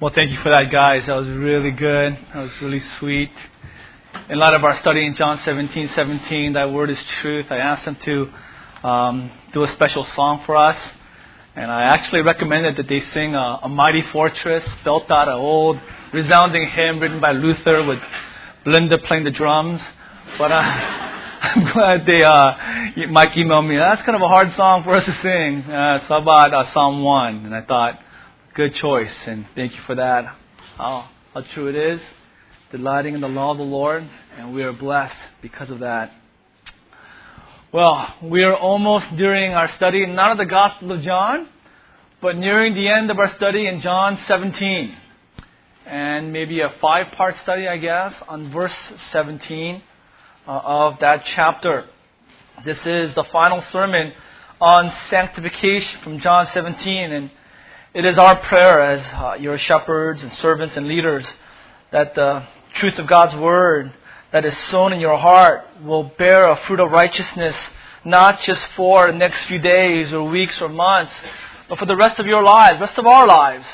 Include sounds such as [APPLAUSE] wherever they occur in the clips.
Well, thank you for that, guys. That was really good. That was really sweet. In light of our study in John 17, 17, that word is truth. I asked them to um, do a special song for us. And I actually recommended that they sing a, a Mighty Fortress, built out an old resounding hymn written by Luther with Belinda playing the drums. But uh, [LAUGHS] I'm glad they, uh, Mike emailed me. That's kind of a hard song for us to sing. Uh, it's about uh, Psalm 1. And I thought, good choice. And thank you for that. How, how true it is. Delighting in the law of the Lord. And we are blessed because of that. Well, we are almost during our study, not of the Gospel of John, but nearing the end of our study in John 17. And maybe a five part study, I guess, on verse 17 uh, of that chapter. This is the final sermon on sanctification from John 17. And it is our prayer as uh, your shepherds and servants and leaders that the truth of God's Word that is sown in your heart will bear a fruit of righteousness, not just for the next few days or weeks or months, but for the rest of your lives, rest of our lives.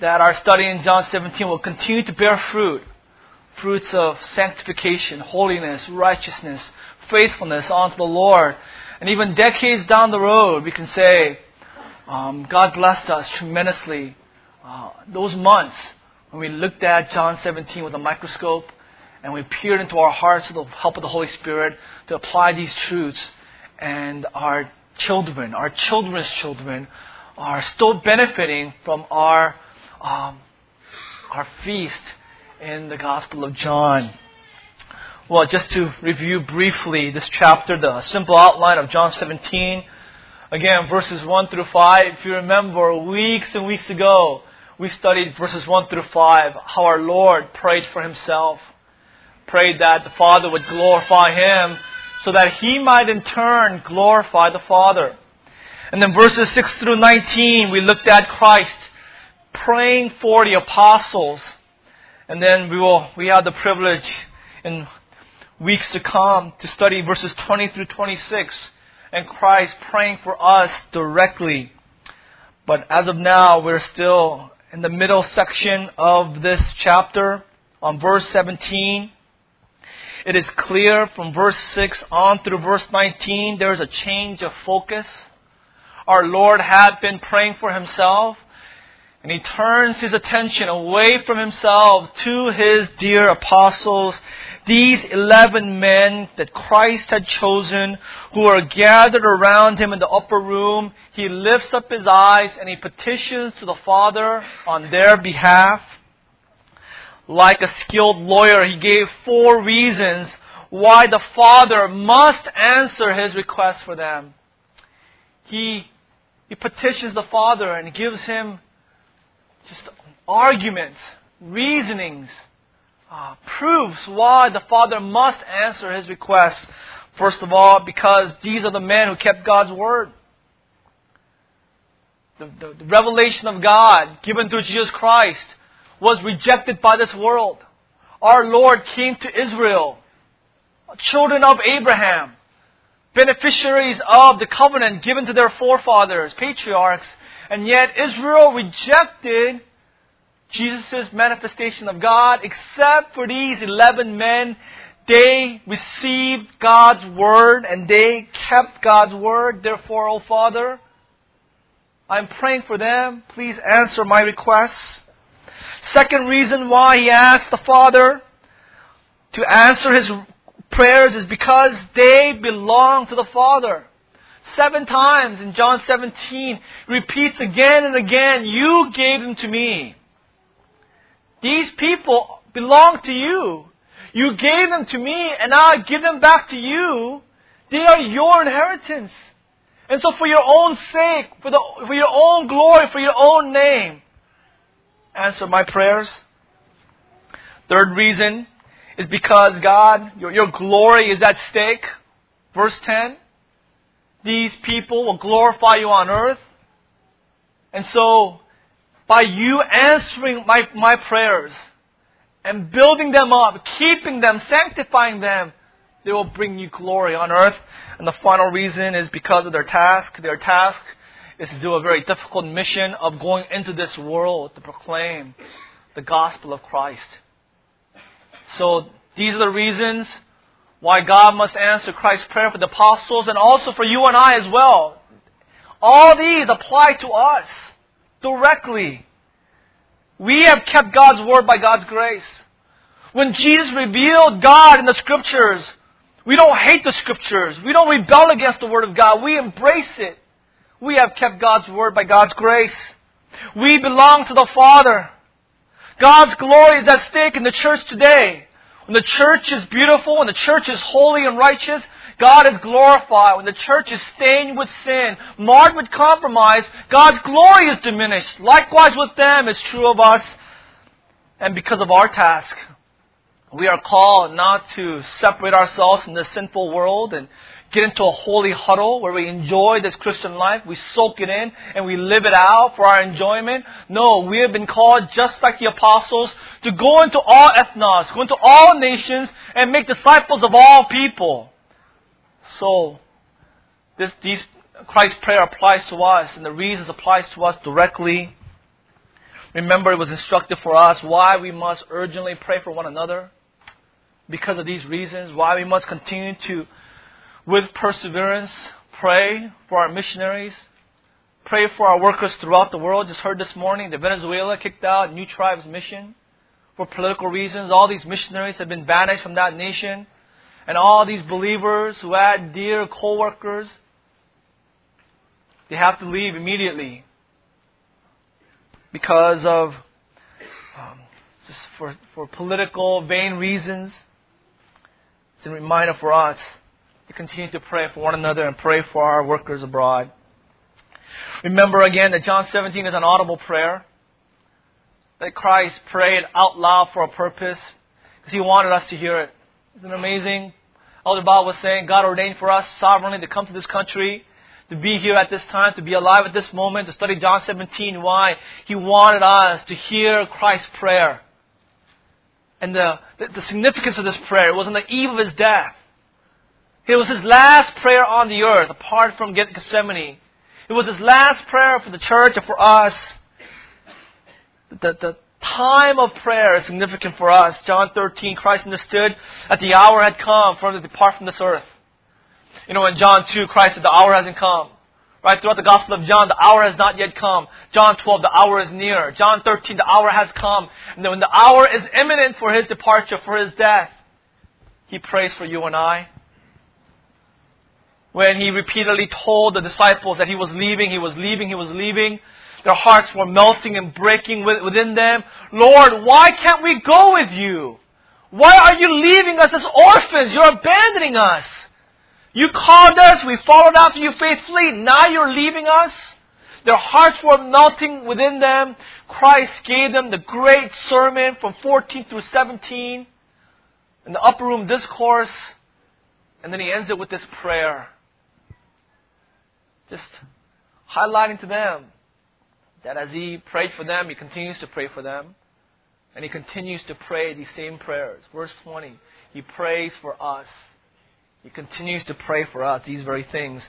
That our study in John 17 will continue to bear fruit fruits of sanctification, holiness, righteousness, faithfulness unto the Lord. And even decades down the road, we can say, um, God blessed us tremendously. Uh, those months when we looked at John 17 with a microscope and we peered into our hearts with the help of the Holy Spirit to apply these truths, and our children, our children's children, are still benefiting from our um, our feast in the Gospel of John. Well, just to review briefly this chapter, the simple outline of John 17. Again, verses 1 through 5. If you remember, weeks and weeks ago, we studied verses 1 through 5, how our Lord prayed for himself. Prayed that the Father would glorify him so that he might in turn glorify the Father. And then verses 6 through 19, we looked at Christ praying for the apostles and then we will we have the privilege in weeks to come to study verses 20 through 26 and Christ praying for us directly. But as of now, we're still in the middle section of this chapter on verse 17. It is clear from verse 6 on through verse 19 there is a change of focus. Our Lord had been praying for himself and he turns his attention away from himself to his dear apostles, these 11 men that Christ had chosen who are gathered around him in the upper room. He lifts up his eyes and he petitions to the Father on their behalf. Like a skilled lawyer, he gave four reasons why the Father must answer his request for them. He, he petitions the Father and gives him just arguments, reasonings, uh, proofs why the Father must answer his request. First of all, because these are the men who kept God's word. The, the, the revelation of God given through Jesus Christ was rejected by this world. Our Lord came to Israel, children of Abraham, beneficiaries of the covenant given to their forefathers, patriarchs, and yet Israel rejected Jesus' manifestation of God, except for these 11 men. They received God's word and they kept God's word. Therefore, O Father, I'm praying for them. Please answer my requests. Second reason why he asked the Father to answer his prayers is because they belong to the Father seven times in John 17, repeats again and again, You gave them to me. These people belong to you. You gave them to me, and now I give them back to you. They are your inheritance. And so, for your own sake, for, the, for your own glory, for your own name, answer my prayers. Third reason is because God, your, your glory is at stake. Verse 10 these people will glorify you on earth. And so, by you answering my, my prayers and building them up, keeping them, sanctifying them, they will bring you glory on earth. And the final reason is because of their task. Their task is to do a very difficult mission of going into this world to proclaim the gospel of Christ. So these are the reasons why God must answer Christ's prayer for the apostles and also for you and I as well. All these apply to us directly. We have kept God's word by God's grace. When Jesus revealed God in the scriptures, we don't hate the scriptures. We don't rebel against the word of God. We embrace it. We have kept God's word by God's grace. We belong to the Father. God's glory is at stake in the church today. When the church is beautiful, when the church is holy and righteous, God is glorified. When the church is stained with sin, marred with compromise, God's glory is diminished. Likewise with them it's true of us. And because of our task, we are called not to separate ourselves from this sinful world and get into a holy huddle where we enjoy this Christian life, we soak it in, and we live it out for our enjoyment. No, we have been called, just like the apostles, to go into all ethnos, go into all nations, and make disciples of all people. So, this, these, Christ's prayer applies to us, and the reasons applies to us directly. Remember, it was instructed for us why we must urgently pray for one another. Because of these reasons, why we must continue to with perseverance, pray for our missionaries, pray for our workers throughout the world. Just heard this morning that Venezuela kicked out New Tribes Mission for political reasons. All these missionaries have been banished from that nation. And all these believers who had dear co-workers, they have to leave immediately because of um, just for, for political vain reasons. It's a reminder for us to continue to pray for one another and pray for our workers abroad. Remember again that John 17 is an audible prayer. That Christ prayed out loud for a purpose because he wanted us to hear it. Isn't amazing? Elder Bob was saying God ordained for us sovereignly to come to this country, to be here at this time, to be alive at this moment, to study John 17. Why? He wanted us to hear Christ's prayer. And the, the, the significance of this prayer, it was on the eve of his death. It was his last prayer on the earth, apart from Gethsemane. It was his last prayer for the church and for us. The, the time of prayer is significant for us. John 13, Christ understood that the hour had come for him to depart from this earth. You know, in John 2, Christ said the hour hasn't come. Right? Throughout the Gospel of John, the hour has not yet come. John 12, the hour is near. John 13, the hour has come. And when the hour is imminent for his departure, for his death, he prays for you and I when he repeatedly told the disciples that he was leaving, he was leaving, he was leaving. Their hearts were melting and breaking within them. Lord, why can't we go with you? Why are you leaving us as orphans? You're abandoning us. You called us, we followed after you faithfully, now you're leaving us? Their hearts were melting within them. Christ gave them the great sermon from 14 through 17 in the upper room discourse. And then he ends it with this prayer just highlighting to them that as he prayed for them, he continues to pray for them. And he continues to pray these same prayers. Verse 20, he prays for us. He continues to pray for us, these very things.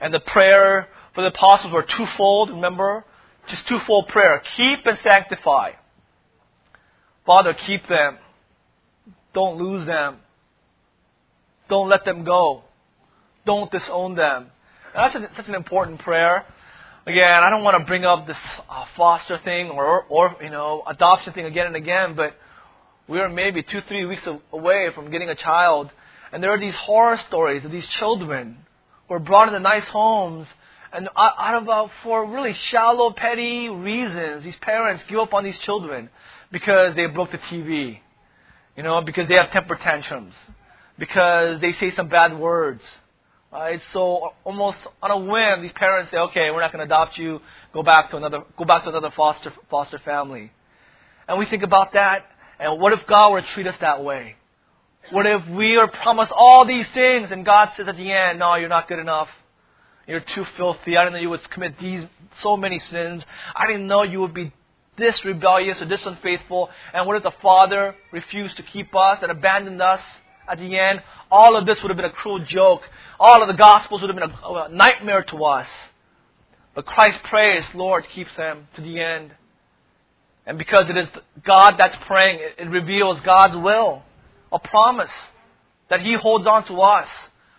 And the prayer for the apostles were twofold, remember? Just twofold prayer. Keep and sanctify. Father, keep them. Don't lose them. Don't let them go. Don't disown them. That's a, such an important prayer. Again, I don't want to bring up this uh, foster thing or, or, you know, adoption thing again and again, but we are maybe two, three weeks away from getting a child. And there are these horror stories of these children who are brought into nice homes and out of uh, for really shallow, petty reasons, these parents give up on these children because they broke the TV, you know, because they have temper tantrums, because they say some bad words, Right? So almost on a whim, these parents say, "Okay, we're not going to adopt you. Go back to another. Go back to another foster foster family." And we think about that. And what if God were to treat us that way? What if we are promised all these things and God says at the end, "No, you're not good enough. You're too filthy. I didn't know you would commit these so many sins. I didn't know you would be this rebellious or this unfaithful. And what if the Father refused to keep us and abandoned us?" At the end, all of this would have been a cruel joke. All of the Gospels would have been a, a nightmare to us. But Christ prays, Lord, keeps them to the end. And because it is God that's praying, it, it reveals God's will, a promise that He holds on to us.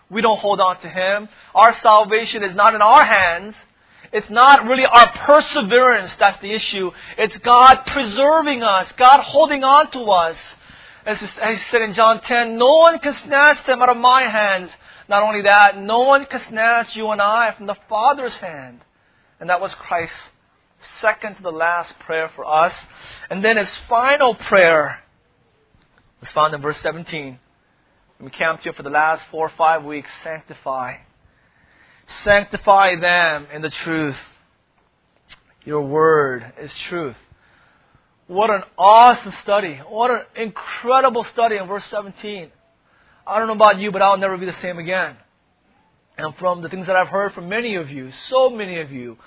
We don't hold on to Him. Our salvation is not in our hands. It's not really our perseverance that's the issue. It's God preserving us, God holding on to us. As he said in John 10, no one can snatch them out of my hands. Not only that, no one can snatch you and I from the Father's hand. And that was Christ's second to the last prayer for us. And then his final prayer was found in verse 17. We camped here for the last four or five weeks. Sanctify. Sanctify them in the truth. Your word is truth. What an awesome study. What an incredible study in verse 17. I don't know about you, but I'll never be the same again. And from the things that I've heard from many of you, so many of you,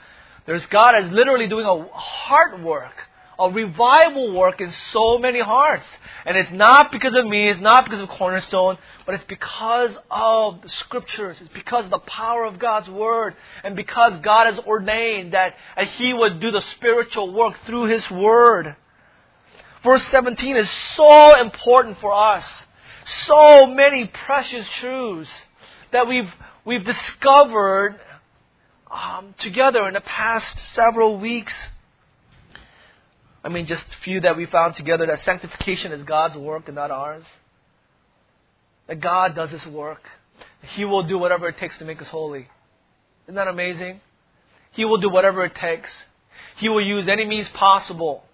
there's God is literally doing a heart work, a revival work in so many hearts. And it's not because of me, it's not because of Cornerstone, but it's because of the scriptures. It's because of the power of God's word. And because God has ordained that He would do the spiritual work through His word. Verse 17 is so important for us. So many precious truths that we've, we've discovered um, together in the past several weeks. I mean, just a few that we found together that sanctification is God's work and not ours. That God does His work. He will do whatever it takes to make us holy. Isn't that amazing? He will do whatever it takes. He will use any means possible.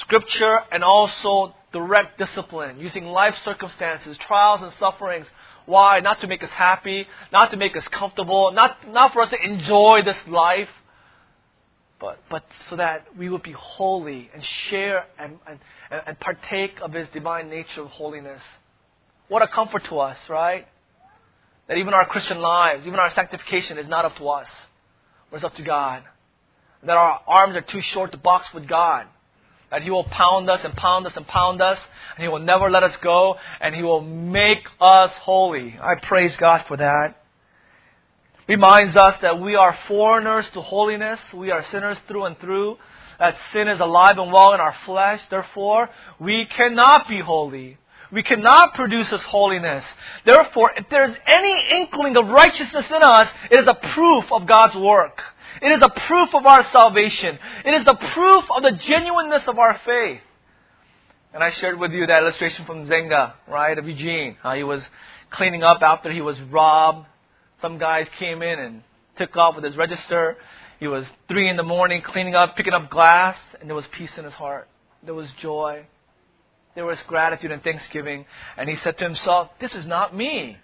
Scripture and also direct discipline, using life circumstances, trials and sufferings why? Not to make us happy, not to make us comfortable, not, not for us to enjoy this life, but, but so that we would be holy and share and, and, and partake of His divine nature of holiness. What a comfort to us, right? That even our Christian lives, even our sanctification is not up to us, but it's up to God. That our arms are too short to box with God that He will pound us and pound us and pound us, and He will never let us go, and He will make us holy. I praise God for that. Reminds us that we are foreigners to holiness. We are sinners through and through. That sin is alive and well in our flesh. Therefore, we cannot be holy. We cannot produce this holiness. Therefore, if there's any inkling of righteousness in us, it is a proof of God's work. It is a proof of our salvation. It is the proof of the genuineness of our faith. And I shared with you that illustration from Zenga, right, of Eugene, how he was cleaning up after he was robbed. Some guys came in and took off with his register. He was three in the morning cleaning up, picking up glass, and there was peace in his heart. There was joy. There was gratitude and thanksgiving. And he said to himself, This is not me.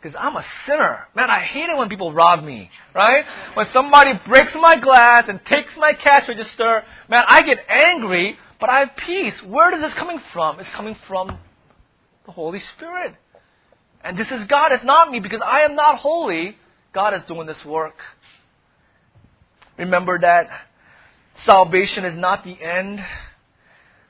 Because I'm a sinner. Man, I hate it when people rob me, right? When somebody breaks my glass and takes my cash register, man, I get angry, but I have peace. Where is this coming from? It's coming from the Holy Spirit. And this is God, it's not me, because I am not holy. God is doing this work. Remember that salvation is not the end.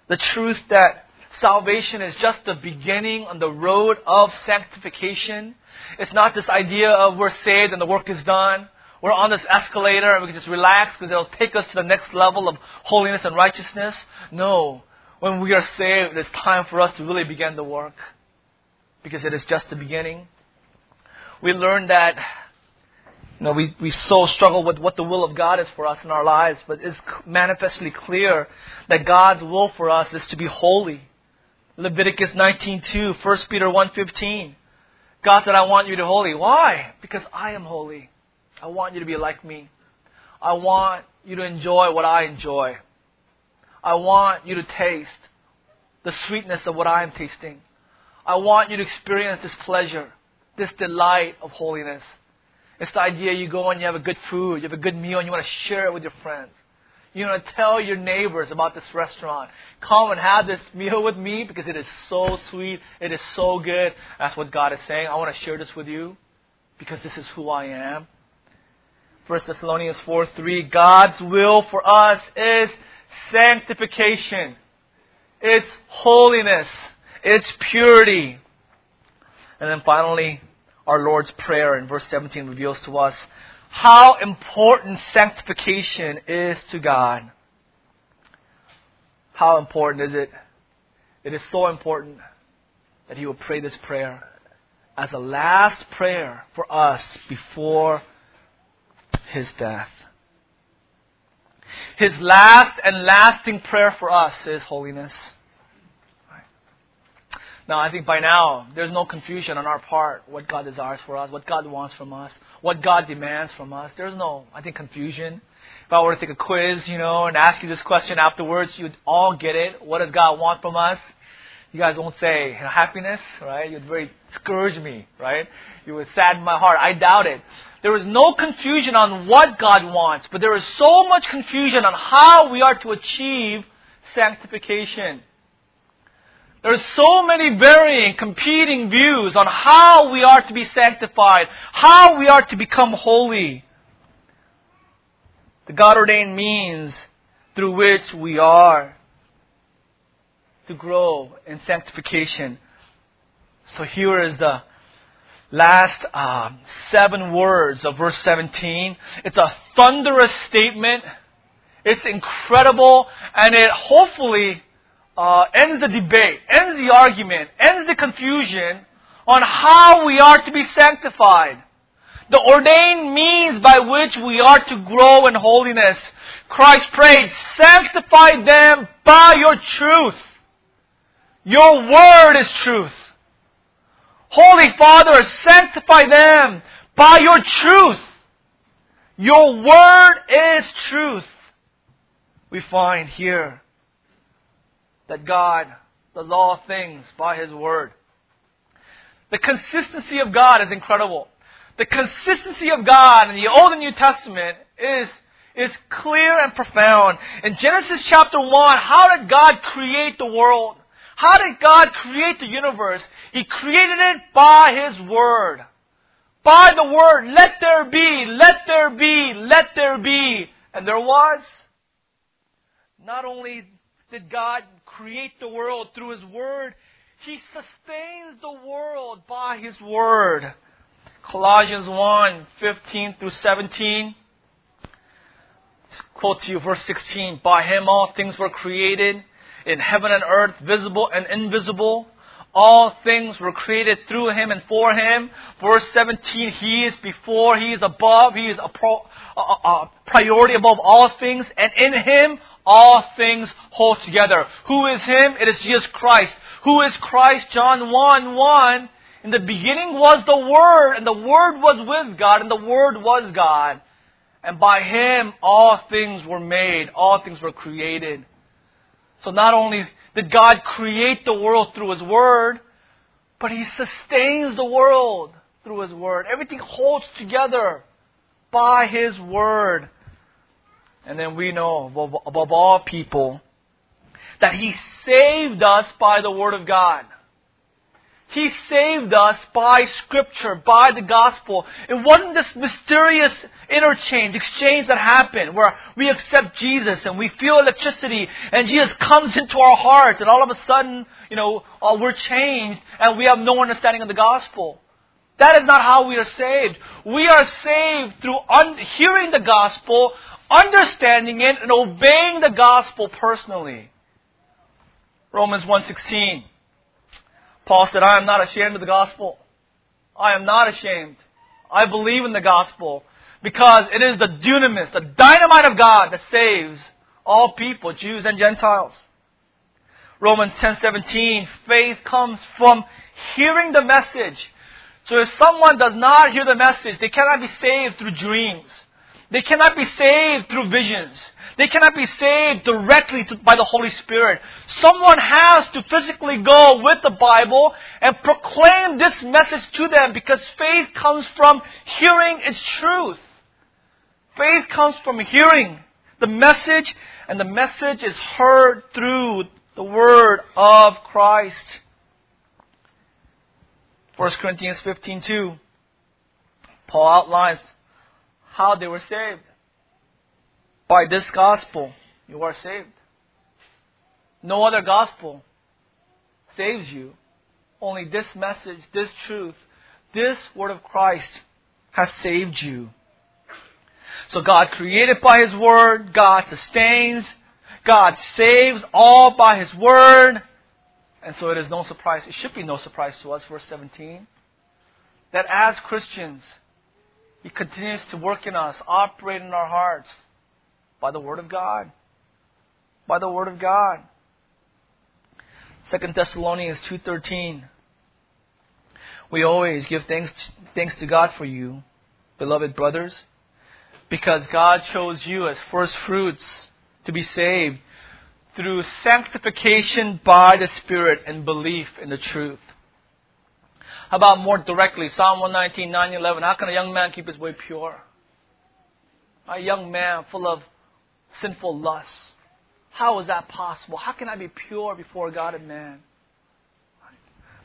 The truth that salvation is just the beginning on the road of sanctification. It's not this idea of we're saved and the work is done. We're on this escalator and we can just relax because it'll take us to the next level of holiness and righteousness. No. When we are saved, it's time for us to really begin the work because it is just the beginning. We learn that you know, we, we so struggle with what the will of God is for us in our lives, but it's manifestly clear that God's will for us is to be holy. Leviticus 19.2, 1 Peter 1.15. God said, I want you to be holy. Why? Because I am holy. I want you to be like me. I want you to enjoy what I enjoy. I want you to taste the sweetness of what I am tasting. I want you to experience this pleasure, this delight of holiness. It's the idea you go and you have a good food, you have a good meal, and you want to share it with your friends. You know, tell your neighbors about this restaurant. Come and have this meal with me because it is so sweet. It is so good. That's what God is saying. I want to share this with you because this is who I am. 1 Thessalonians 4 3. God's will for us is sanctification, it's holiness, it's purity. And then finally, our Lord's Prayer in verse 17 reveals to us how important sanctification is to God. How important is it? It is so important that he will pray this prayer as a last prayer for us before his death. His last and lasting prayer for us is holiness. Now, I think by now, there's no confusion on our part what God desires for us, what God wants from us, what God demands from us. There's no, I think, confusion. If I were to take a quiz, you know, and ask you this question afterwards, you'd all get it. What does God want from us? You guys won't say happiness, right? You'd very discourage me, right? You would sadden my heart. I doubt it. There is no confusion on what God wants, but there is so much confusion on how we are to achieve sanctification. There are so many varying, competing views on how we are to be sanctified, how we are to become holy. The God ordained means through which we are to grow in sanctification. So here is the last uh, seven words of verse 17. It's a thunderous statement. It's incredible, and it hopefully uh, ends the debate, ends the argument, ends the confusion on how we are to be sanctified. The ordained means by which we are to grow in holiness. Christ prayed, sanctify them by your truth. Your word is truth. Holy Father, sanctify them by your truth. Your word is truth. We find here that God does all things by His word. The consistency of God is incredible. The consistency of God in the Old and New Testament is, is clear and profound. In Genesis chapter 1, how did God create the world? How did God create the universe? He created it by His Word. By the Word, let there be, let there be, let there be. And there was. Not only did God create the world through His Word, He sustains the world by His Word. Colossians 1, 15 through 17. Quote to you verse 16. By Him all things were created in heaven and earth, visible and invisible. All things were created through him and for him. Verse 17, he is before, he is above, he is a, pro, a, a priority above all things, and in him all things hold together. Who is him? It is Jesus Christ. Who is Christ? John 1 1. In the beginning was the Word, and the Word was with God, and the Word was God. And by him all things were made, all things were created. So not only did God create the world through His Word, but He sustains the world through His Word. Everything holds together by His Word. And then we know, above, above all people, that He saved us by the Word of God. He saved us by Scripture, by the Gospel. It wasn't this mysterious interchange, exchange that happened where we accept Jesus and we feel electricity and Jesus comes into our hearts and all of a sudden, you know, uh, we're changed and we have no understanding of the Gospel. That is not how we are saved. We are saved through un- hearing the Gospel, understanding it, and obeying the Gospel personally. Romans 1.16 Paul said, I am not ashamed of the gospel. I am not ashamed. I believe in the gospel because it is the dunamis, the dynamite of God that saves all people, Jews and Gentiles. Romans 10:17 faith comes from hearing the message. So if someone does not hear the message, they cannot be saved through dreams. They cannot be saved through visions. They cannot be saved directly to, by the Holy Spirit. Someone has to physically go with the Bible and proclaim this message to them because faith comes from hearing its truth. Faith comes from hearing the message, and the message is heard through the Word of Christ. 1 Corinthians 15:2. Paul outlines how they were saved. By this gospel, you are saved. No other gospel saves you. Only this message, this truth, this word of Christ has saved you. So God created by His Word, God sustains, God saves all by His Word. And so it is no surprise, it should be no surprise to us, verse 17, that as Christians, He continues to work in us, operate in our hearts by the Word of God. By the Word of God. 2 Thessalonians 2.13 We always give thanks, thanks to God for you, beloved brothers, because God chose you as first fruits to be saved through sanctification by the Spirit and belief in the truth. How about more directly, Psalm 119, 9, 11. How can a young man keep his way pure? A young man full of sinful lusts. How is that possible? How can I be pure before God and man?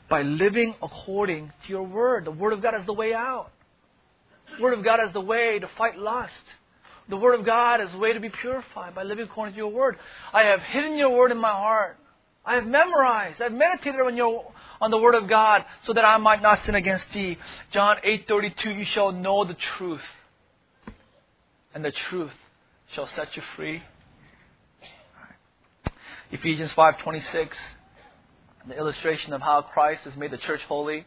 By living according to your word. The word of God is the way out. The word of God is the way to fight lust. The Word of God is a way to be purified by living according to your Word. I have hidden your Word in my heart. I have memorized. I've meditated on your on the Word of God so that I might not sin against thee. John eight thirty two. You shall know the truth, and the truth shall set you free. Ephesians five twenty six. The illustration of how Christ has made the church holy,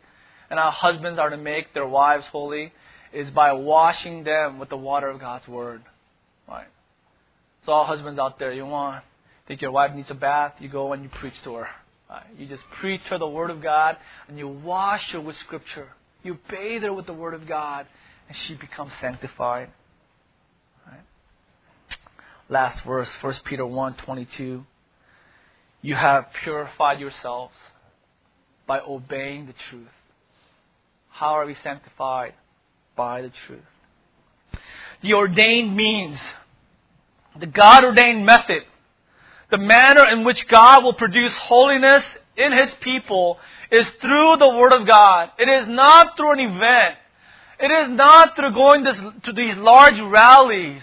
and how husbands are to make their wives holy is by washing them with the water of God's word. Right? So all husbands out there, you want think your wife needs a bath, you go and you preach to her. Right? You just preach her the word of God and you wash her with scripture. You bathe her with the word of God and she becomes sanctified. Right? Last verse, 1 Peter 1 22. You have purified yourselves by obeying the truth. How are we sanctified? By the truth. The ordained means the God ordained method, the manner in which God will produce holiness in His people is through the Word of God. It is not through an event. It is not through going this, to these large rallies,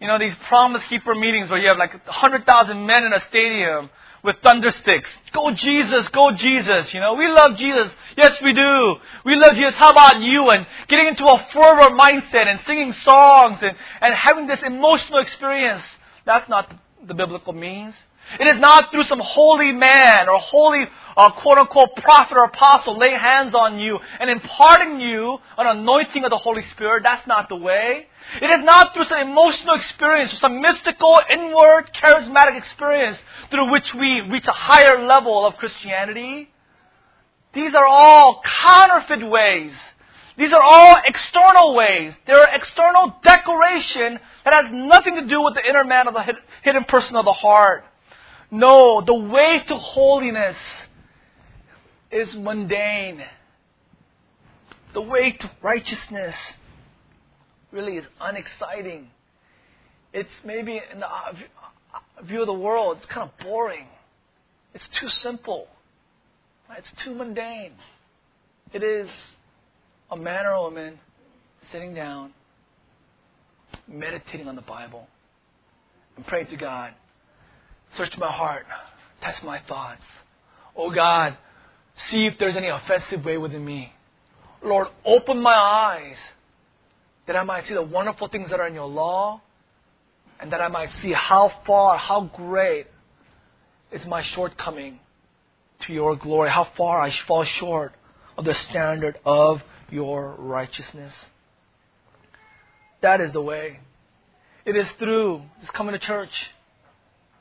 you know, these promise keeper meetings where you have like 100,000 men in a stadium with thunder sticks. Go Jesus, go Jesus. You know, we love Jesus. Yes, we do. We love Jesus. How about you? And getting into a fervor mindset and singing songs and, and having this emotional experience. That's not the biblical means. It is not through some holy man or holy uh, quote unquote prophet or apostle laying hands on you and imparting you an anointing of the Holy Spirit. That's not the way. It is not through some emotional experience, some mystical, inward, charismatic experience through which we reach a higher level of Christianity. These are all counterfeit ways. These are all external ways. They're external decoration that has nothing to do with the inner man of the hidden person of the heart. No, the way to holiness is mundane. The way to righteousness really is unexciting. It's maybe in the uh, uh, view of the world, it's kind of boring. It's too simple. It's too mundane. It is a man or a woman sitting down, meditating on the Bible, and praying to God. Search my heart, test my thoughts. Oh God, see if there's any offensive way within me. Lord, open my eyes that I might see the wonderful things that are in your law, and that I might see how far, how great is my shortcoming to your glory, how far I fall short of the standard of your righteousness. That is the way. It is through just coming to church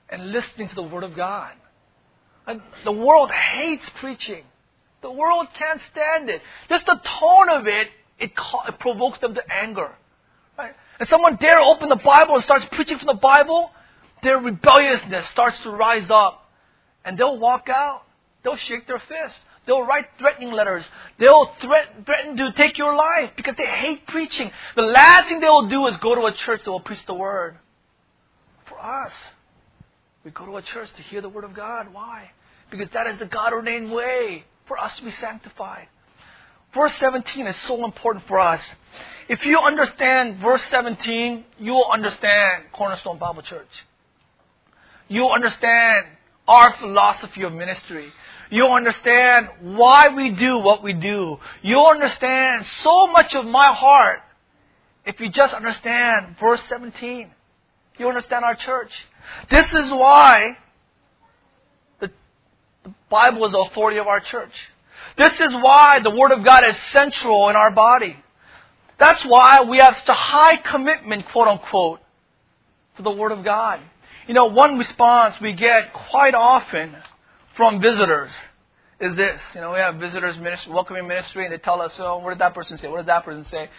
and listening to the Word of God. And the world hates preaching. The world can't stand it. Just the tone of it it, it provokes them to anger. Right? And someone dare open the Bible and starts preaching from the Bible, their rebelliousness starts to rise up. And they'll walk out. They'll shake their fist. They'll write threatening letters. They'll threat, threaten to take your life because they hate preaching. The last thing they will do is go to a church that will preach the word. For us, we go to a church to hear the word of God. Why? Because that is the God ordained way for us to be sanctified. Verse 17 is so important for us. If you understand verse 17, you will understand Cornerstone Bible Church. You'll understand our philosophy of ministry. You'll understand why we do what we do. You'll understand so much of my heart if you just understand verse 17, you understand our church. This is why the, the Bible is the authority of our church. This is why the Word of God is central in our body. That's why we have such a high commitment, quote unquote, to the Word of God. You know, one response we get quite often from visitors is this. You know, we have visitors ministry, welcoming ministry, and they tell us, oh, what did that person say? What did that person say?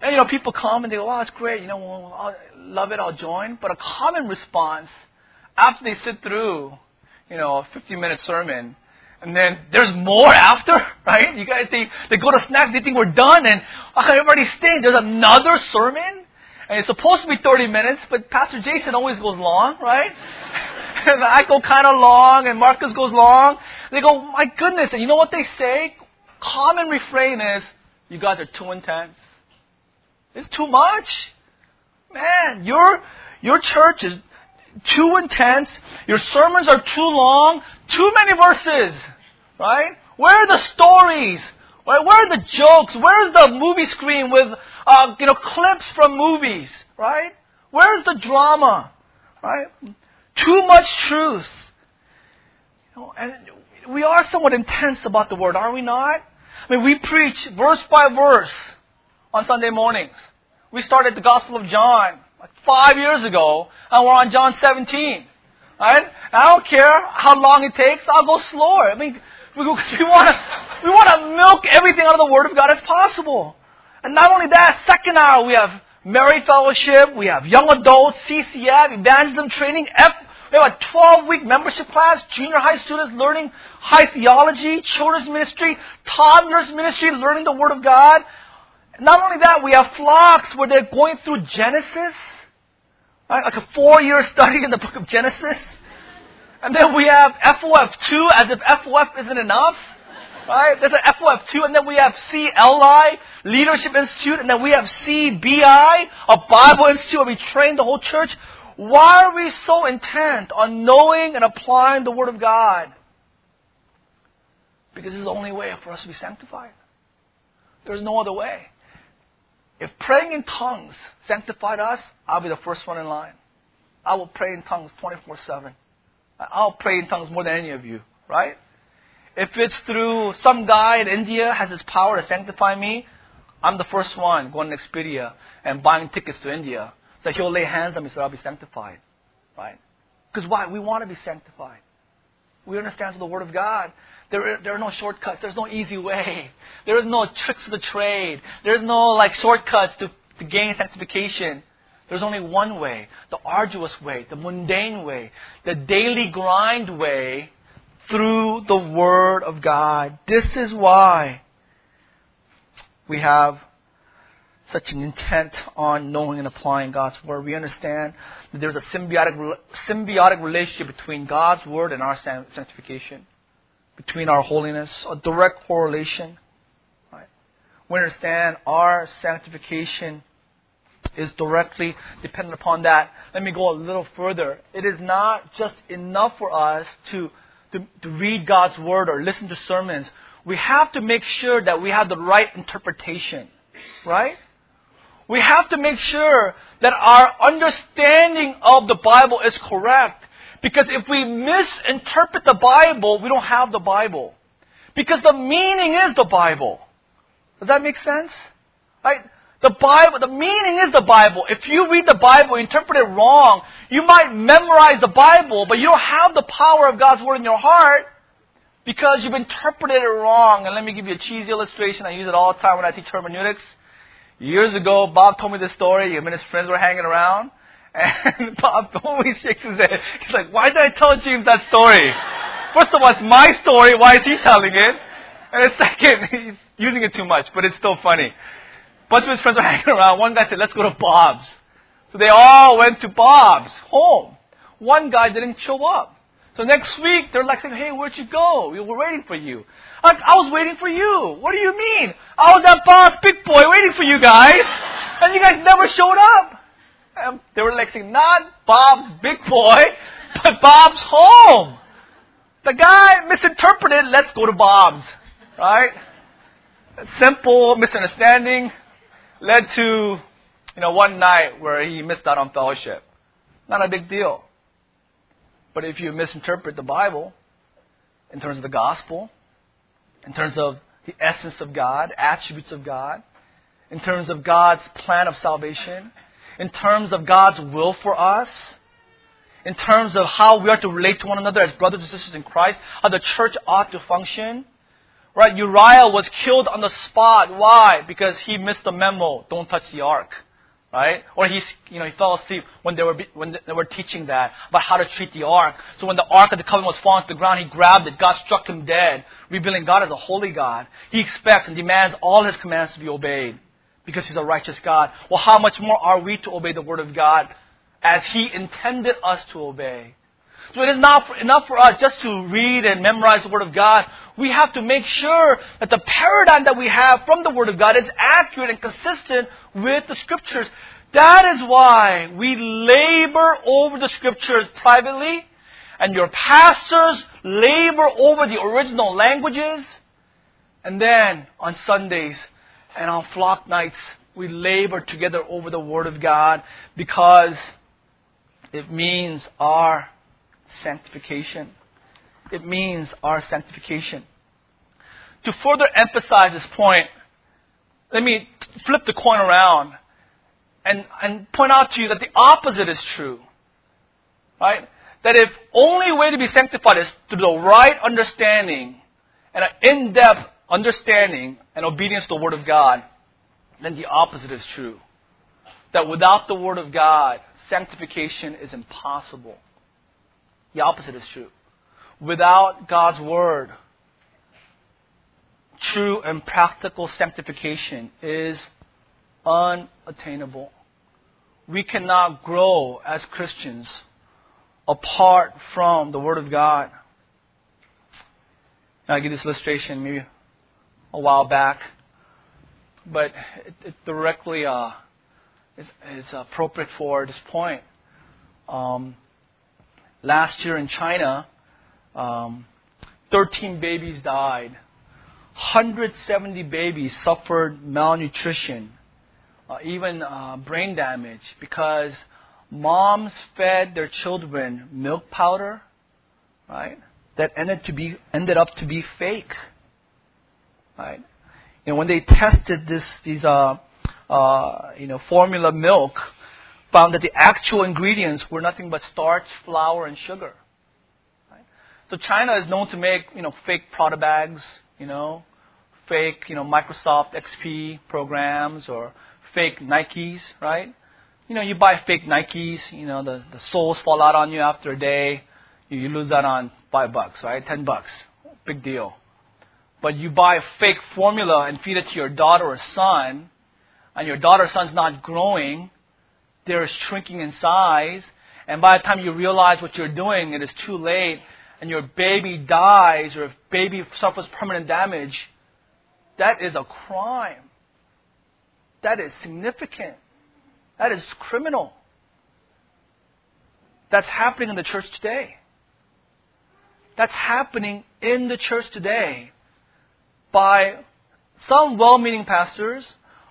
And, you know, people come and they go, oh, that's great. You know, I'll love it. I'll join. But a common response after they sit through, you know, a 50 minute sermon, and then there's more after, [LAUGHS] right? You guys, they, they go to snacks, they think we're done, and oh, everybody's staying. There's another sermon? And it's supposed to be 30 minutes, but Pastor Jason always goes long, right? [LAUGHS] and I go kind of long, and Marcus goes long. They go, my goodness. And you know what they say? Common refrain is, you guys are too intense. It's too much. Man, your, your church is too intense. Your sermons are too long. Too many verses. Right? Where are the stories? Where are the jokes? Where's the movie screen with, uh, you know, clips from movies? Right? Where's the drama? Right? Too much truth. You know, and we are somewhat intense about the word, are we not? I mean, we preach verse by verse on Sunday mornings. We started the Gospel of John like five years ago, and we're on John 17. Right? I don't care how long it takes. I'll go slower. I mean, we, [LAUGHS] we want to we want to milk everything out of the Word of God as possible. And not only that, second hour we have married fellowship, we have young adults, CCF, evangelism training, F, we have a 12 week membership class, junior high students learning high theology, children's ministry, toddlers ministry, learning the Word of God. Not only that, we have flocks where they're going through Genesis, right? like a four year [LAUGHS] study in the book of Genesis. And then we have FOF2 as if FOF isn't enough. Right? There's an FOF2, and then we have CLI, Leadership Institute, and then we have CBI, a Bible Institute where we train the whole church. Why are we so intent on knowing and applying the Word of God? Because is the only way for us to be sanctified. There's no other way. If praying in tongues sanctified us, I'll be the first one in line. I will pray in tongues 24 7. I'll pray in tongues more than any of you, right? If it's through some guy in India has his power to sanctify me, I'm the first one going to Expedia and buying tickets to India. So he'll lay hands on me so I'll be sanctified, right? Because why? We want to be sanctified. We understand the Word of God. There, there are no shortcuts. There's no easy way. There is no tricks of the trade. There's no like shortcuts to, to gain sanctification. There's only one way, the arduous way, the mundane way, the daily grind way through the Word of God. This is why we have such an intent on knowing and applying God's Word. We understand that there's a symbiotic, symbiotic relationship between God's Word and our sanctification between our holiness, a direct correlation. Right? We understand our sanctification is directly dependent upon that. Let me go a little further. It is not just enough for us to, to, to read God's Word or listen to sermons. We have to make sure that we have the right interpretation. Right? We have to make sure that our understanding of the Bible is correct. Because if we misinterpret the Bible, we don't have the Bible. Because the meaning is the Bible. Does that make sense? Right? The Bible, the meaning is the Bible. If you read the Bible, and interpret it wrong, you might memorize the Bible, but you don't have the power of God's Word in your heart because you've interpreted it wrong. And let me give you a cheesy illustration. I use it all the time when I teach hermeneutics. Years ago, Bob told me this story. Him and his friends were hanging around. And [LAUGHS] Bob always shakes his head. He's like, why did I tell James that story? First of all, it's my story. Why is he telling it? And [LAUGHS] second, he's using it too much, but it's still funny. Bunch of his friends were [LAUGHS] hanging around. One guy said, let's go to Bob's. So they all went to Bob's home. One guy didn't show up. So next week, they're like saying, hey, where'd you go? We were waiting for you. Like, I was waiting for you. What do you mean? I was at Bob's Big Boy waiting for you guys. [LAUGHS] And you guys never showed up. Um, they were like saying, not Bob's big boy, [LAUGHS] but Bob's home. The guy misinterpreted, let's go to Bob's. Right? Simple misunderstanding led to you know, one night where he missed out on fellowship. Not a big deal. But if you misinterpret the Bible in terms of the gospel, in terms of the essence of God, attributes of God, in terms of God's plan of salvation, in terms of God's will for us, in terms of how we are to relate to one another as brothers and sisters in Christ, how the church ought to function. Right? Uriah was killed on the spot. Why? Because he missed the memo. Don't touch the ark. Right? Or he, you know, he fell asleep when they were, when they were teaching that about how to treat the ark. So when the ark of the covenant was falling to the ground, he grabbed it. God struck him dead, revealing God as a holy God. He expects and demands all his commands to be obeyed because he's a righteous God. Well, how much more are we to obey the word of God as he intended us to obey? So it is not enough for us just to read and memorize the Word of God. We have to make sure that the paradigm that we have from the Word of God is accurate and consistent with the Scriptures. That is why we labor over the Scriptures privately, and your pastors labor over the original languages. And then on Sundays and on flock nights, we labor together over the Word of God because it means our sanctification. It means our sanctification. To further emphasize this point, let me flip the coin around and, and point out to you that the opposite is true. Right? That if only way to be sanctified is through the right understanding and an in-depth understanding and obedience to the Word of God, then the opposite is true. That without the Word of God, sanctification is impossible. The opposite is true. Without God's Word, true and practical sanctification is unattainable. We cannot grow as Christians apart from the Word of God. I give this illustration maybe a while back, but it, it directly uh, is, is, appropriate for this point. Um, last year in China, um, 13 babies died. 170 babies suffered malnutrition, uh, even uh, brain damage, because moms fed their children milk powder, right? That ended to be ended up to be fake, right? And when they tested this, these, uh, uh, you know, formula milk, found that the actual ingredients were nothing but starch, flour, and sugar. Right? So China is known to make, you know, fake Prada bags, you know, fake, you know, Microsoft XP programs or fake Nikes, right? You know, you buy fake Nikes, you know, the, the soles fall out on you after a day. You, you lose that on five bucks, right? Ten bucks. Big deal. But you buy fake formula and feed it to your daughter or son, and your daughter or son's not growing, they're shrinking in size, and by the time you realize what you're doing, it is too late, and your baby dies or if baby suffers permanent damage, that is a crime. That is significant. That is criminal. That's happening in the church today. That's happening in the church today by some well meaning pastors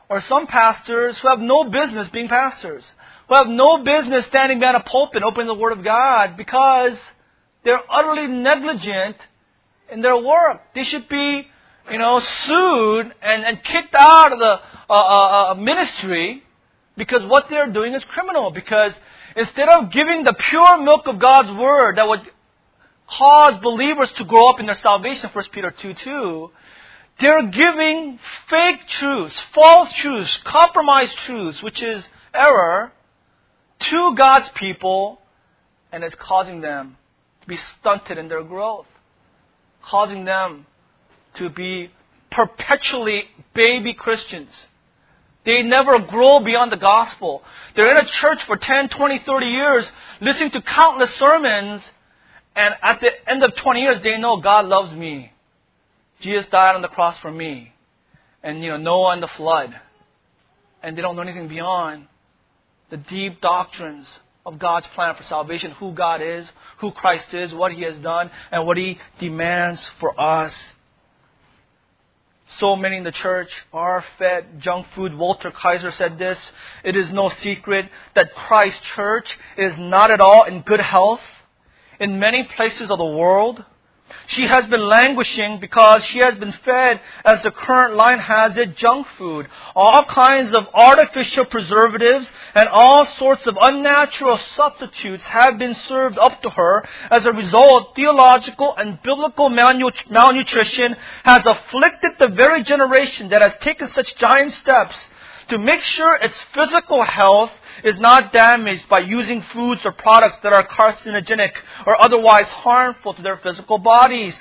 or some pastors who have no business being pastors who have no business standing behind a pulpit opening the Word of God because they're utterly negligent in their work. They should be, you know, sued and, and kicked out of the uh, uh, uh, ministry because what they're doing is criminal. Because instead of giving the pure milk of God's Word that would cause believers to grow up in their salvation, 1 Peter 2 2, they're giving fake truths, false truths, compromised truths, which is error, to God's people and it's causing them to be stunted in their growth, causing them to be perpetually baby Christians. They never grow beyond the gospel. They're in a church for 10, 20, 30 years, listening to countless sermons, and at the end of 20 years, they know God loves me. Jesus died on the cross for me. And, you know, Noah and the flood. And they don't know anything beyond the deep doctrines of God's plan for salvation, who God is, who Christ is, what He has done, and what He demands for us. so many in the church are fed junk food. Walter Kaiser said this It is no secret that Christ Church is not at all in good health. In many places of the world, she has been languishing because she has been fed, as the current line has it, junk food. All kinds of artificial preservatives and all sorts of unnatural substitutes have been served up to her. As a result, theological and biblical malnutrition has afflicted the very generation that has taken such giant steps to make sure its physical health is not damaged by using foods or products that are carcinogenic or otherwise harmful to their physical bodies.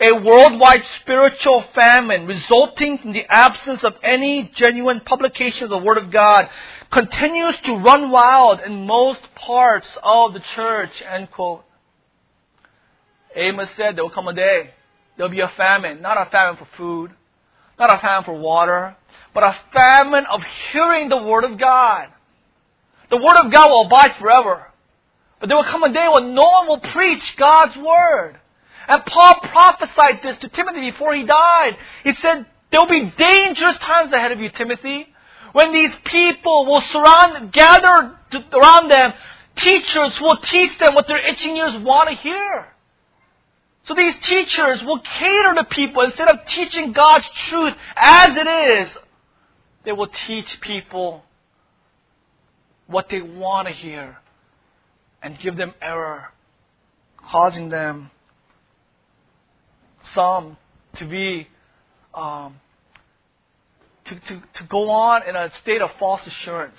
A worldwide spiritual famine resulting from the absence of any genuine publication of the Word of God continues to run wild in most parts of the church. End quote. Amos said there will come a day, there'll be a famine, not a famine for food, not a famine for water, but a famine of hearing the Word of God. The Word of God will abide forever. But there will come a day when no one will preach God's Word. And Paul prophesied this to Timothy before he died. He said, there will be dangerous times ahead of you, Timothy, when these people will surround, gather around them teachers who will teach them what their itching ears want to hear. So these teachers will cater to people instead of teaching God's truth as it is they will teach people what they want to hear and give them error, causing them some to be um, to, to, to go on in a state of false assurance.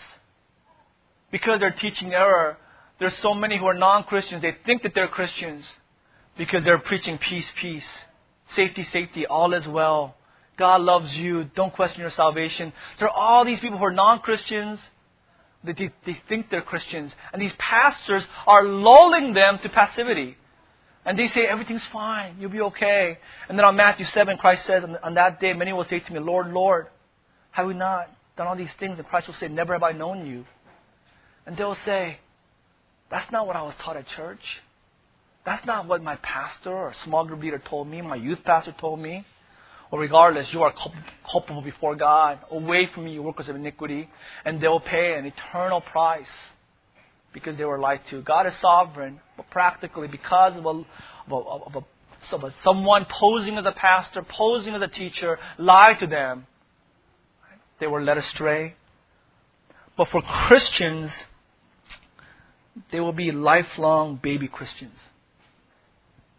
Because they're teaching error, there's so many who are non-Christians, they think that they're Christians because they're preaching peace, peace, safety, safety, all is well. God loves you. Don't question your salvation. There are all these people who are non Christians. They, they, think they're Christians. And these pastors are lulling them to passivity. And they say, everything's fine. You'll be okay. And then on Matthew 7, Christ says, on, on that day, many will say to me, Lord, Lord, have we not done all these things? And Christ will say, Never have I known you. And they'll say, That's not what I was taught at church. That's not what my pastor or small group leader told me, my youth pastor told me. Or regardless, you are culpable before God. Away from me, you workers of iniquity. And they will pay an eternal price because they were lied to. God is sovereign, but practically, because of, a, of, a, of, a, someone posing as a pastor, posing as a teacher, lied to them, they were led astray. But for Christians, they will be lifelong baby Christians.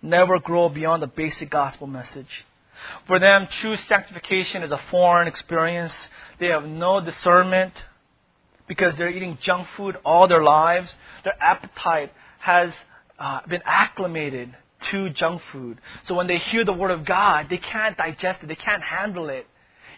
Never grow beyond the basic gospel message. For them, true sanctification is a foreign experience. They have no discernment because they're eating junk food all their lives. Their appetite has uh, been acclimated to junk food. So when they hear the Word of God, they can't digest it, they can't handle it.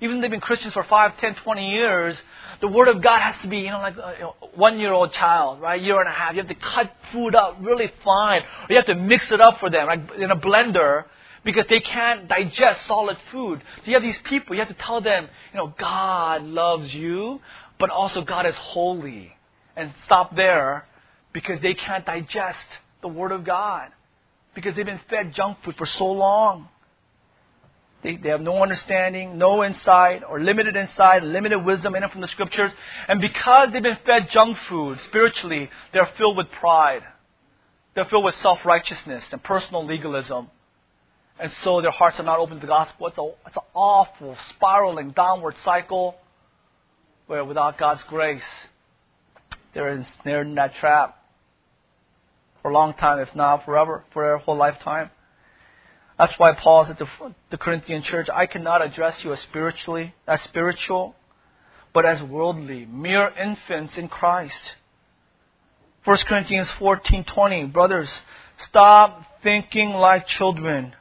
Even if they've been Christians for 5, 10, 20 years, the Word of God has to be, you know, like a you know, one year old child, right? Year and a half. You have to cut food up really fine. Or you have to mix it up for them, like in a blender because they can't digest solid food. So you have these people, you have to tell them, you know, God loves you, but also God is holy. And stop there because they can't digest the Word of God because they've been fed junk food for so long. They, they have no understanding, no insight, or limited insight, limited wisdom in it from the scriptures. And because they've been fed junk food spiritually, they're filled with pride. They're filled with self righteousness and personal legalism. And so their hearts are not open to the gospel. It's, a, it's an awful, spiraling downward cycle where without God's grace, they're ensnared in that trap for a long time, if not forever, for their whole lifetime. That's why Paul said to the Corinthian church, I cannot address you as spiritually, as spiritual, but as worldly, mere infants in Christ. 1 Corinthians 14:20, brothers, stop thinking like children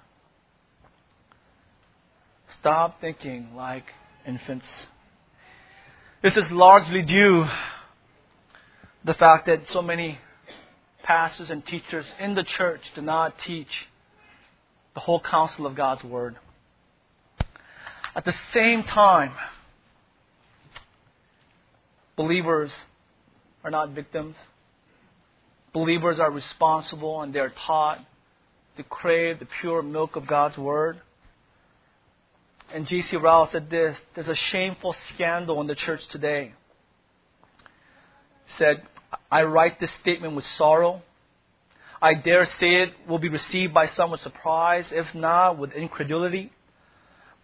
Stop thinking like infants. This is largely due to the fact that so many pastors and teachers in the church do not teach the whole counsel of God's Word. At the same time, believers are not victims. Believers are responsible and they're taught to crave the pure milk of God's Word. And J.C. Ryle said this there's a shameful scandal in the church today. He said, I write this statement with sorrow. I dare say it will be received by some with surprise, if not with incredulity.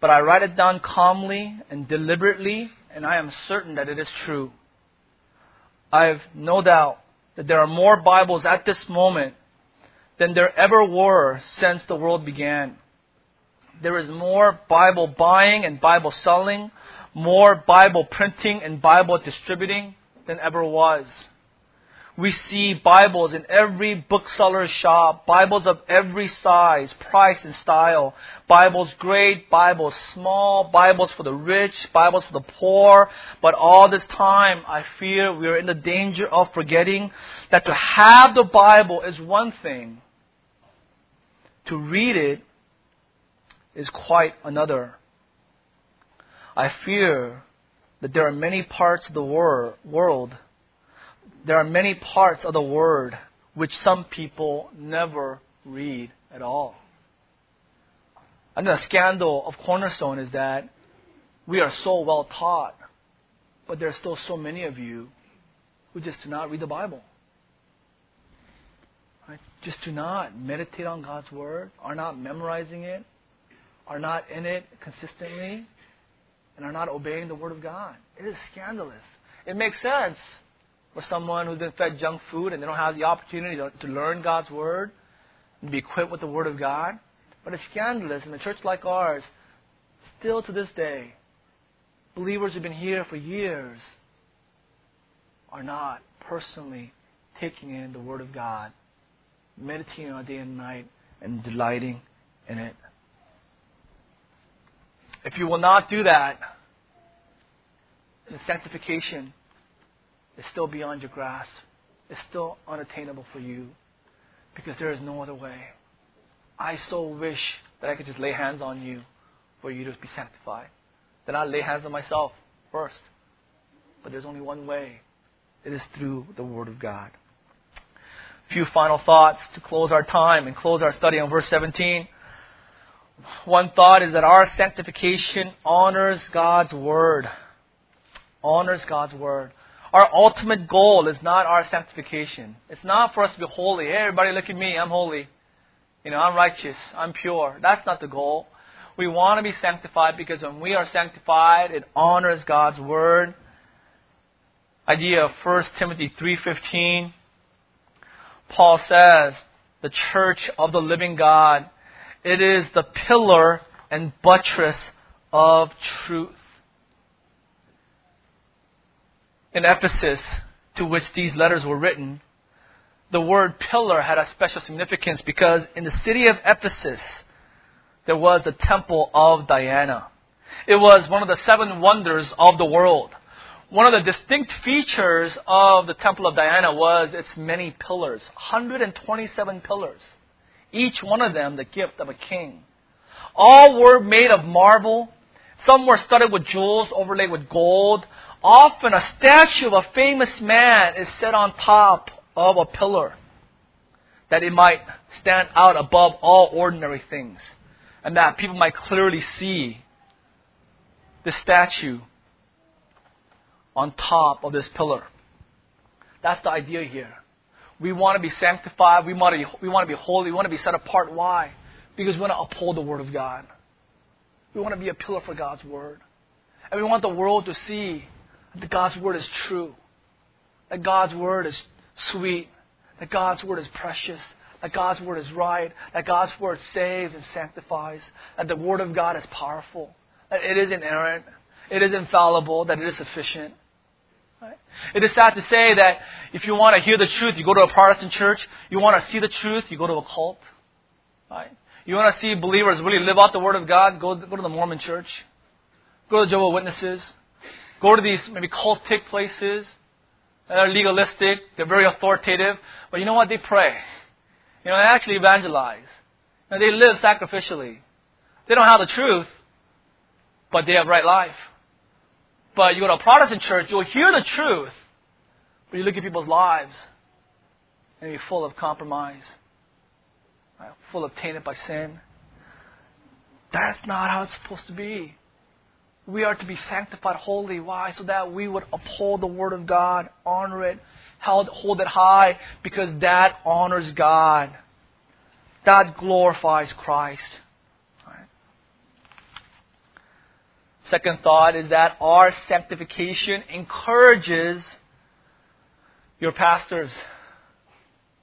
But I write it down calmly and deliberately, and I am certain that it is true. I have no doubt that there are more Bibles at this moment than there ever were since the world began. There is more Bible buying and Bible selling, more Bible printing and Bible distributing than ever was. We see Bibles in every bookseller's shop, Bibles of every size, price, and style. Bibles great, Bibles small, Bibles for the rich, Bibles for the poor. But all this time, I fear we are in the danger of forgetting that to have the Bible is one thing. To read it is quite another. I fear that there are many parts of the wor- world, there are many parts of the Word which some people never read at all. And the scandal of Cornerstone is that we are so well taught, but there are still so many of you who just do not read the Bible. Right? Just do not meditate on God's Word, are not memorizing it, are not in it consistently, and are not obeying the Word of God. It is scandalous. It makes sense for someone who's been fed junk food and they don't have the opportunity to, learn God's Word and be equipped with the Word of God. But it's scandalous in a church like ours, still to this day, believers who've been here for years are not personally taking in the Word of God, meditating on it day and night, and delighting in it. If you will not do that, the sanctification is still beyond your grasp. It's still unattainable for you because there is no other way. I so wish that I could just lay hands on you for you to be sanctified. Then I'll lay hands on myself first. But there's only one way. It is through the Word of God. A few final thoughts to close our time and close our study on verse 17. One thought is that our sanctification honors God's Word. Honors God's Word. Our ultimate goal is not our sanctification. It's not for us to be holy. Hey, everybody, look at me. I'm holy. You know, I'm righteous. I'm pure. That's not the goal. We want to be sanctified because when we are sanctified, it honors God's word. Idea of 1 Timothy 3:15. Paul says, "The church of the living God, it is the pillar and buttress of truth." in Ephesus, to which these letters were written, the word pillar had a special significance because in the city of Ephesus, there was a temple of Diana. It was one of the seven wonders of the world. One of the distinct features of the temple of Diana was its many pillars 127 pillars, each one of them the gift of a king. All were made of marble. Some were studded with jewels overlaid with gold. Often a statue of a famous man is set on top of a pillar that it might stand out above all ordinary things and that people might clearly see the statue on top of this pillar. That's the idea here. We want to be sanctified. We want to be, we want to be holy. We want to be set apart. Why? Because we want to uphold the Word of God. We want to be a pillar for God's Word. And we want the world to see that God's Word is true, that God's Word is sweet, that God's Word is precious, that God's Word is right, that God's Word saves and sanctifies, that the Word of God is powerful, that it is inerrant, it is infallible, that it is sufficient. Right? It is sad to say that if you want to hear the truth, you go to a Protestant church. You want to see the truth, you go to a cult. Right? You want to see believers really live out the Word of God, go, go to the Mormon church. Go to the Jehovah Witnesses. Go to these maybe cultic places that are legalistic, they're very authoritative, but you know what? They pray. You know, they actually evangelize. And they live sacrificially. They don't have the truth, but they have right life. But you go to a Protestant church, you'll hear the truth, but you look at people's lives, and you're full of compromise, right? full of tainted by sin. That's not how it's supposed to be. We are to be sanctified holy. Why? So that we would uphold the Word of God, honor it, hold, hold it high, because that honors God. That glorifies Christ. Second thought is that our sanctification encourages your pastors,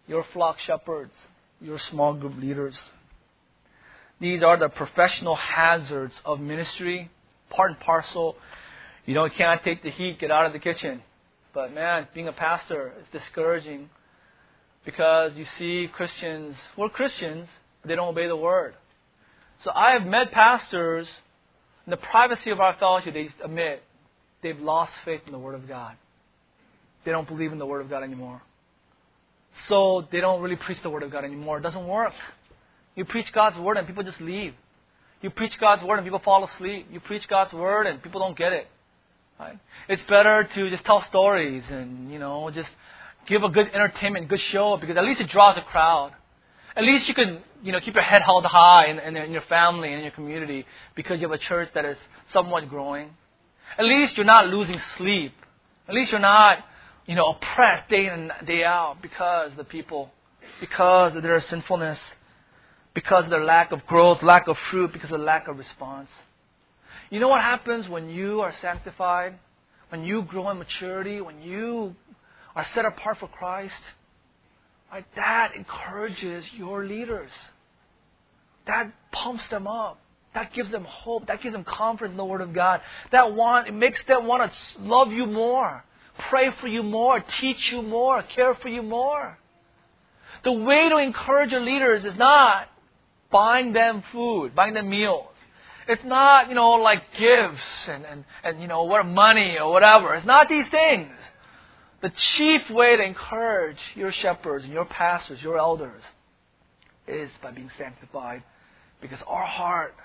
your flock shepherds, your small group leaders. These are the professional hazards of ministry, part and parcel. You know, you can't take the heat, get out of the kitchen. But man, being a pastor is discouraging because you see Christians, we're Christians, they don't obey the word. So I have met pastors in the privacy of our fellowship, they admit they've lost faith in the Word of God. They don't believe in the Word of God anymore. So they don't really preach the Word of God anymore. It doesn't work. You preach God's Word and people just leave. You preach God's Word and people fall asleep. You preach God's Word and people don't get it. Right? It's better to just tell stories and, you know, just give a good entertainment, good show because at least it draws a crowd at least you can, you know, keep your head held high in, in, in your family and in your community because you have a church that is somewhat growing. At least you're not losing sleep. At least you're not, you know, oppressed day in and day out because the people, because of their sinfulness, because of their lack of growth, lack of fruit, because of lack of response. You know what happens when you are sanctified? When you grow in maturity? When you are set apart for Christ? Right? That encourages your leaders. That pumps them up. That gives them hope. That gives them confidence in the Word of God. That want, it makes them want to love you more, pray for you more, teach you more, care for you more. The way to encourage your leaders is not buying them food, buying them meals. It's not, you know, like gifts and, and, and you know, what money or whatever. It's not these things. The chief way to encourage your shepherds and your pastors, your elders, is by being sanctified. Because our heart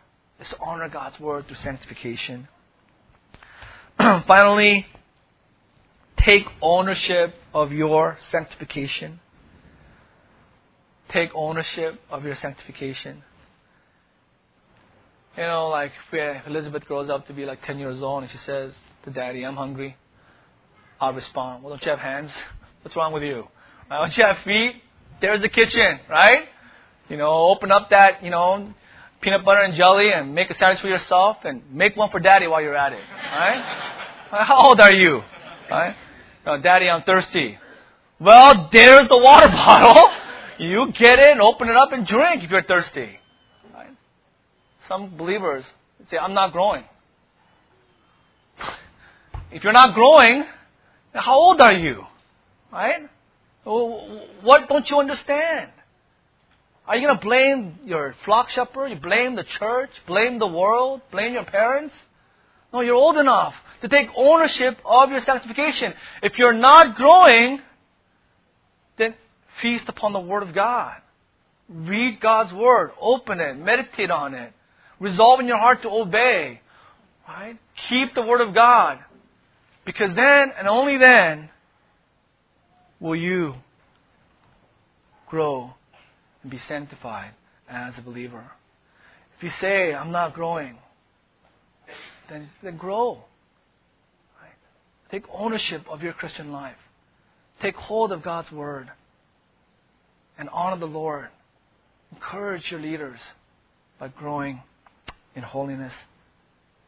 is to honor God's word through sanctification. [CLEARS THROAT] Finally, take ownership of your sanctification. Take ownership of your sanctification. You know, like Elizabeth grows up to be like 10 years old and she says to daddy, I'm hungry. I'll respond, Well, don't you have hands? What's wrong with you? Don't you have feet? There's the kitchen, right? You know, open up that, you know, peanut butter and jelly and make a sandwich for yourself and make one for daddy while you're at it, right? [LAUGHS] How old are you? Right? No, daddy, I'm thirsty. Well, there's the water [LAUGHS] bottle. You get it open it up and drink if you're thirsty. Right? Some believers say, I'm not growing. [LAUGHS] If you're not growing, how old are you? Right? Oh, what don't you understand? Are you going to blame your flock shepherd? You blame the church? Blame the world? Blame your parents? No, you're old enough to take ownership of your sanctification. If you're not growing, then feast upon the Word of God. Read God's Word. Open it. Meditate on it. Resolve in your heart to obey. Right? Keep the Word of God. Because then, and only then, will you grow and be sanctified as a believer. If you say, I'm not growing, then, then grow. Right? Take ownership of your Christian life. Take hold of God's Word and honor the Lord. Encourage your leaders by growing in holiness,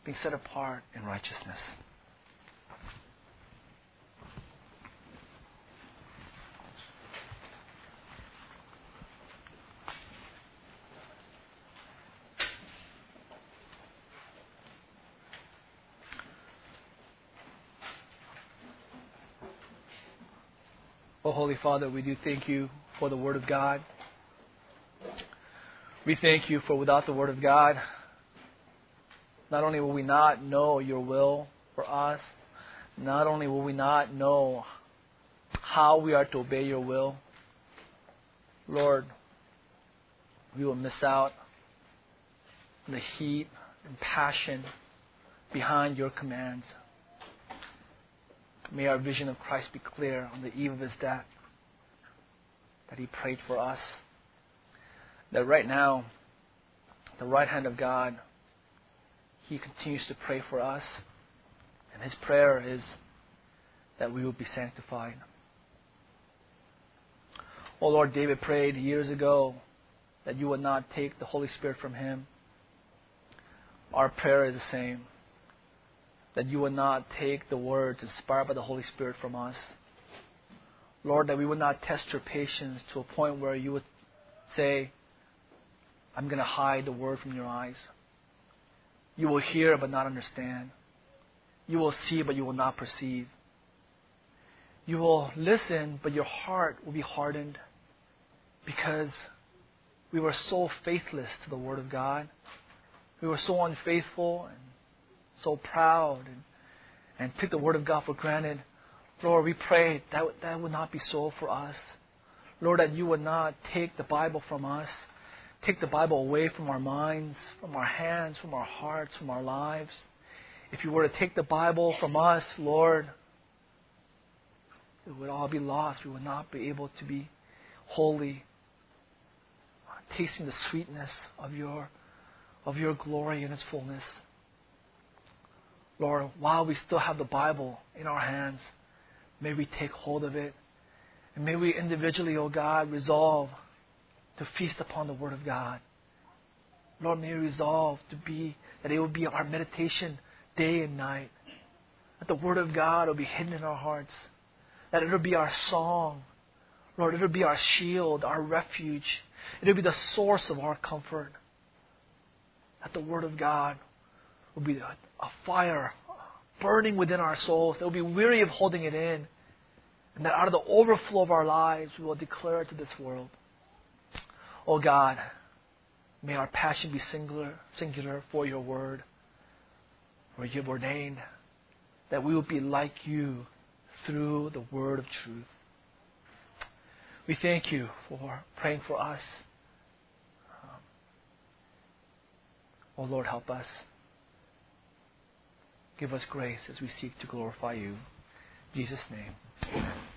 being set apart in righteousness. Oh, Holy Father, we do thank you for the Word of God. We thank you for without the Word of God, not only will we not know your will for us, not only will we not know how we are to obey your will, Lord, we will miss out on the heat and passion behind your commands. May our vision of Christ be clear on the eve of his death. That he prayed for us. That right now, the right hand of God, He continues to pray for us. And His prayer is that we will be sanctified. Oh Lord, David prayed years ago that you would not take the Holy Spirit from him. Our prayer is the same. That you would not take the words inspired by the Holy Spirit from us. Lord, that we would not test your patience to a point where you would say, I'm going to hide the word from your eyes. You will hear but not understand. You will see but you will not perceive. You will listen but your heart will be hardened because we were so faithless to the Word of God. We were so unfaithful and so proud and, and took the Word of God for granted. Lord, we pray that that would not be so for us. Lord, that you would not take the Bible from us, take the Bible away from our minds, from our hands, from our hearts, from our lives. If you were to take the Bible from us, Lord, it would all be lost. We would not be able to be holy tasting the sweetness of your, of your glory in its fullness. Lord, while we still have the Bible in our hands, may we take hold of it. And may we individually, O oh God, resolve to feast upon the Word of God. Lord, may we resolve to be, that it will be our meditation day and night. That the Word of God will be hidden in our hearts. That it will be our song. Lord, it will be our shield, our refuge. It'll be the source of our comfort. That the Word of God will be a, fire burning within our souls. That we'll be weary of holding it in. And that out of the overflow of our lives, we will declare it to this world. Oh God, may our passion be singular, singular for your word, where you've ordained that we will be like you through the word of truth. We thank you for praying for us. Um, oh Lord, help us. Give us grace as we seek to glorify you. In Jesus' name.